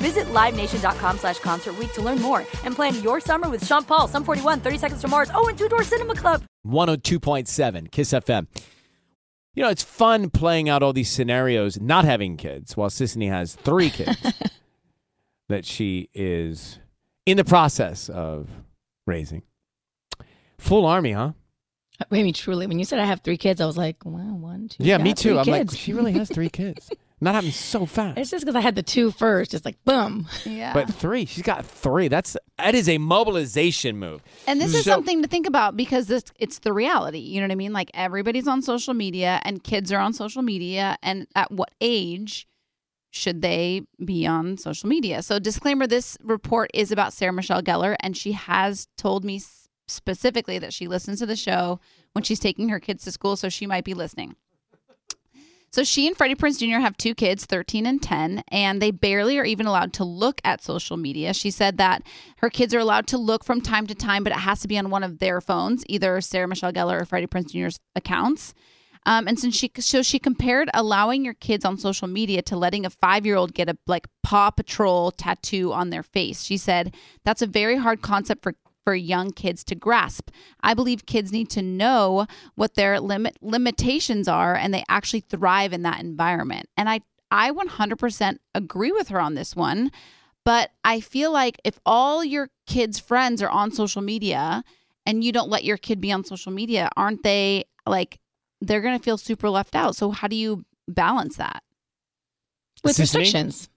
Visit LiveNation.com slash Concert to learn more and plan your summer with Sean Paul, Sum 41, 30 Seconds to Mars, oh, and Two Door Cinema Club. 102.7 Kiss FM. You know, it's fun playing out all these scenarios, not having kids, while Sissany has three kids that she is in the process of raising. Full army, huh? I mean, truly, when you said I have three kids, I was like, wow, one, two. Yeah, me too. I'm kids. like, she really has three kids. Not happening so fast. It's just because I had the two first, just like boom. Yeah. But three, she's got three. That's that is a mobilization move. And this is So- something to think about because this, it's the reality. You know what I mean? Like everybody's on social media and kids are on social media. And at what age should they be on social media? So, disclaimer this report is about Sarah Michelle Gellar, and she has told me specifically that she listens to the show when she's taking her kids to school. So, she might be listening. So she and Freddie Prinze Jr. have two kids, 13 and 10, and they barely are even allowed to look at social media. She said that her kids are allowed to look from time to time, but it has to be on one of their phones, either Sarah Michelle Gellar or Freddie Prinze Jr.'s accounts. Um, and since she so she compared allowing your kids on social media to letting a five year old get a like Paw Patrol tattoo on their face. She said that's a very hard concept for for young kids to grasp. I believe kids need to know what their limit limitations are and they actually thrive in that environment. And I I 100% agree with her on this one, but I feel like if all your kids' friends are on social media and you don't let your kid be on social media, aren't they like they're going to feel super left out. So how do you balance that? with Sissany? restrictions.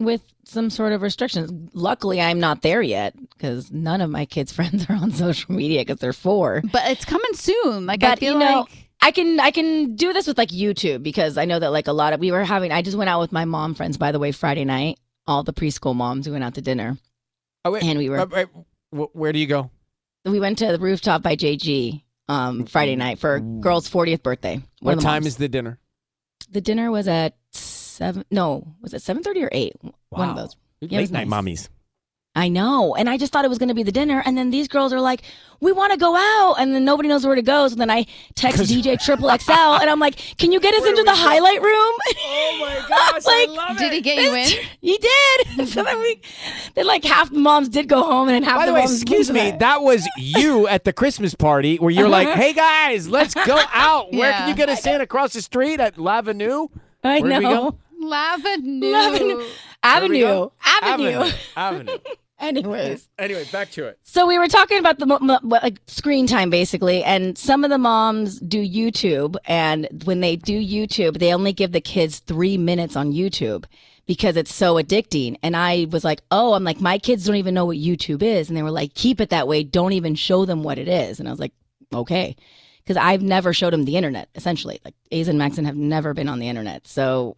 With some sort of restrictions. Luckily, I'm not there yet because none of my kids' friends are on social media because they're four. But it's coming soon. Like I But, feel you know, like I can I can do this with like YouTube because I know that like a lot of we were having. I just went out with my mom friends by the way Friday night. All the preschool moms we went out to dinner Oh, wait, and we were uh, wait, wh- where do you go? we went to the rooftop by JG um Friday night for girl's 40th birthday. What time moms. is the dinner? the dinner? Was at seven? No, was it seven thirty or eight? One of Wow. those. Late it night nice. mommies. I know. And I just thought it was going to be the dinner. And then these girls are like, we want to go out. And then nobody knows where to go. So then I text DJ Triple XL and I'm like, can you get us into the highlight room? Oh my gosh, Like, love did he get you in? he did. so then we, then like half the moms did go home and then half the highest. By the, the way, moms excuse me, that. that was you at the Christmas party where you're like, uh-huh. "Hey guys, let's go out. Where can you get us in across the street at Lavenue?" I Where'd we know. Go? Lavenue. Lavenue. Where we Avenue. Avenue. Avenue. Anyways. Anyway, back to it. So we were talking about the mo- mo- like screen time basically, and some of the moms do YouTube, and when they do YouTube, they only give the kids three minutes on YouTube because it's so addicting. And I was like, oh, I'm like, my kids don't even know what YouTube is, and they were like, keep it that way. Don't even show them what it is. And I was like, okay, because I've never showed them the internet. Essentially, like A's and Maxon have never been on the internet, so.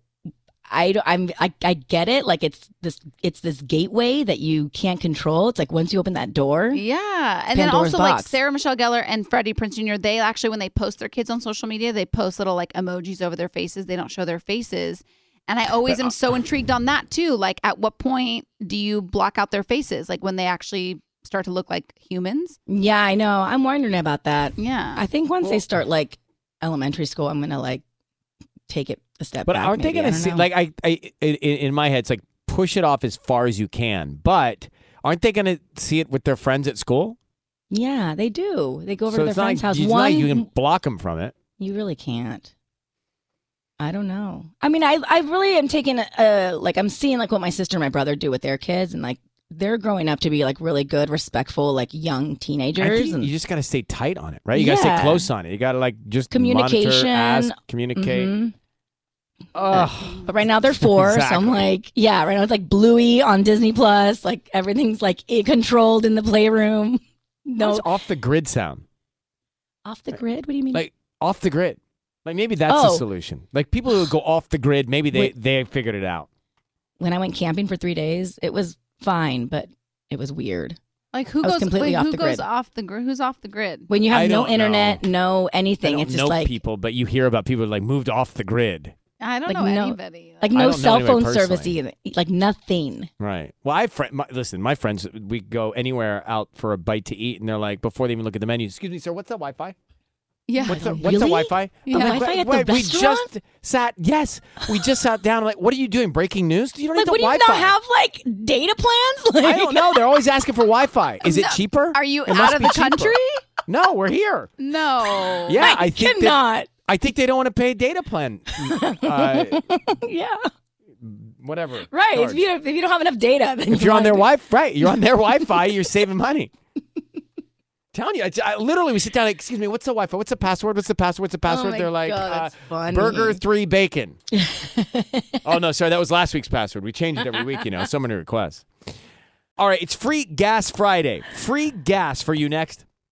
I, don't- I'm I, I get it like it's this it's this gateway that you can't control it's like once you open that door Yeah, and then Pandora's also like. Sarah Michelle Gellar and Freddie Prinze Jr. They actually, when they post their kids on social media, they post little like emojis over their faces. They don't show their faces, and I always uh, am so intrigued on that too. Like, at what point do you block out their faces? Like when they actually start to look like humans. Yeah, I know. I'm wondering about that. Yeah. I think once they start like elementary school, I'm gonna like take it a step But back. aren't they maybe. I going to see? know. Like I, I in, in my head, it's like push it off as far as you can. But aren't they going to see it with their friends at school? Yeah, they do. They go over so to their friend's like, house. One, like you can block them from it. You really can't. I don't know. I mean, I I really am taking a, a like I'm seeing like what my sister and my brother do with their kids, and like they're growing up to be like really good, respectful, like young teenagers. and you just got to stay tight on it, right? You got to stay close on it. You got to like just Communication. monitor, ask, communicate. Mhm. Ugh. But right now they're four, so I'm like, yeah. Right now it's like Bluey on Disney Plus. Like everything's like i- controlled in the playroom. No, How's off the grid sound? off the grid. What do you mean? Like off the grid. Like maybe that's the Oh. solution. Like people who go off the grid, maybe they Wait. they figured it out. when I went camping for three days, it was fine, but it was weird. Like who I was goes completely wait, off who the goes grid. off the grid? Who's off the grid? When you have I no don't internet, know. no I anything, don't it's just know like people, but you hear about people who, like moved off the grid. I don't Like, know no- anybody. like I no don't know cell anybody phone service personally. either, like nothing. Right. Well, I fr- my, listen. My friends, we go anywhere out for a bite to eat, and they're like, before they even look at the menu, "Excuse me, sir, what's that Wi-Fi? Yeah. What's the, Really? what's the Wi-Fi? Yeah. I'm like, Wi-Fi "Wait, at the wait, we just sat. Yes, we just sat down. Like, what are you doing? Breaking news? You don't Like, need what the do you Wi-Fi. not have like data plans? Like, I don't know. They're always asking for Wi-Fi. Is it cheaper? Are you It must out of the cheaper. country? No, we're here. No. Yeah, I, think that, cannot. I think they don't want to pay data plan. Uh, yeah, whatever. right. If you if you don't have enough data, then If you you're on their Wi-Fi, right? You're on their Wi-Fi. You're saving money. Telling you, I, I- literally, we sit down. Like, Excuse me, what's the Wi-Fi? What's the password? What's the password? What's the password? Oh They're like God, uh, burger three bacon. oh no, sorry, that was last week's password. We change it every week. You know, so many requests. All right, it's free gas Friday. Free gas for you next.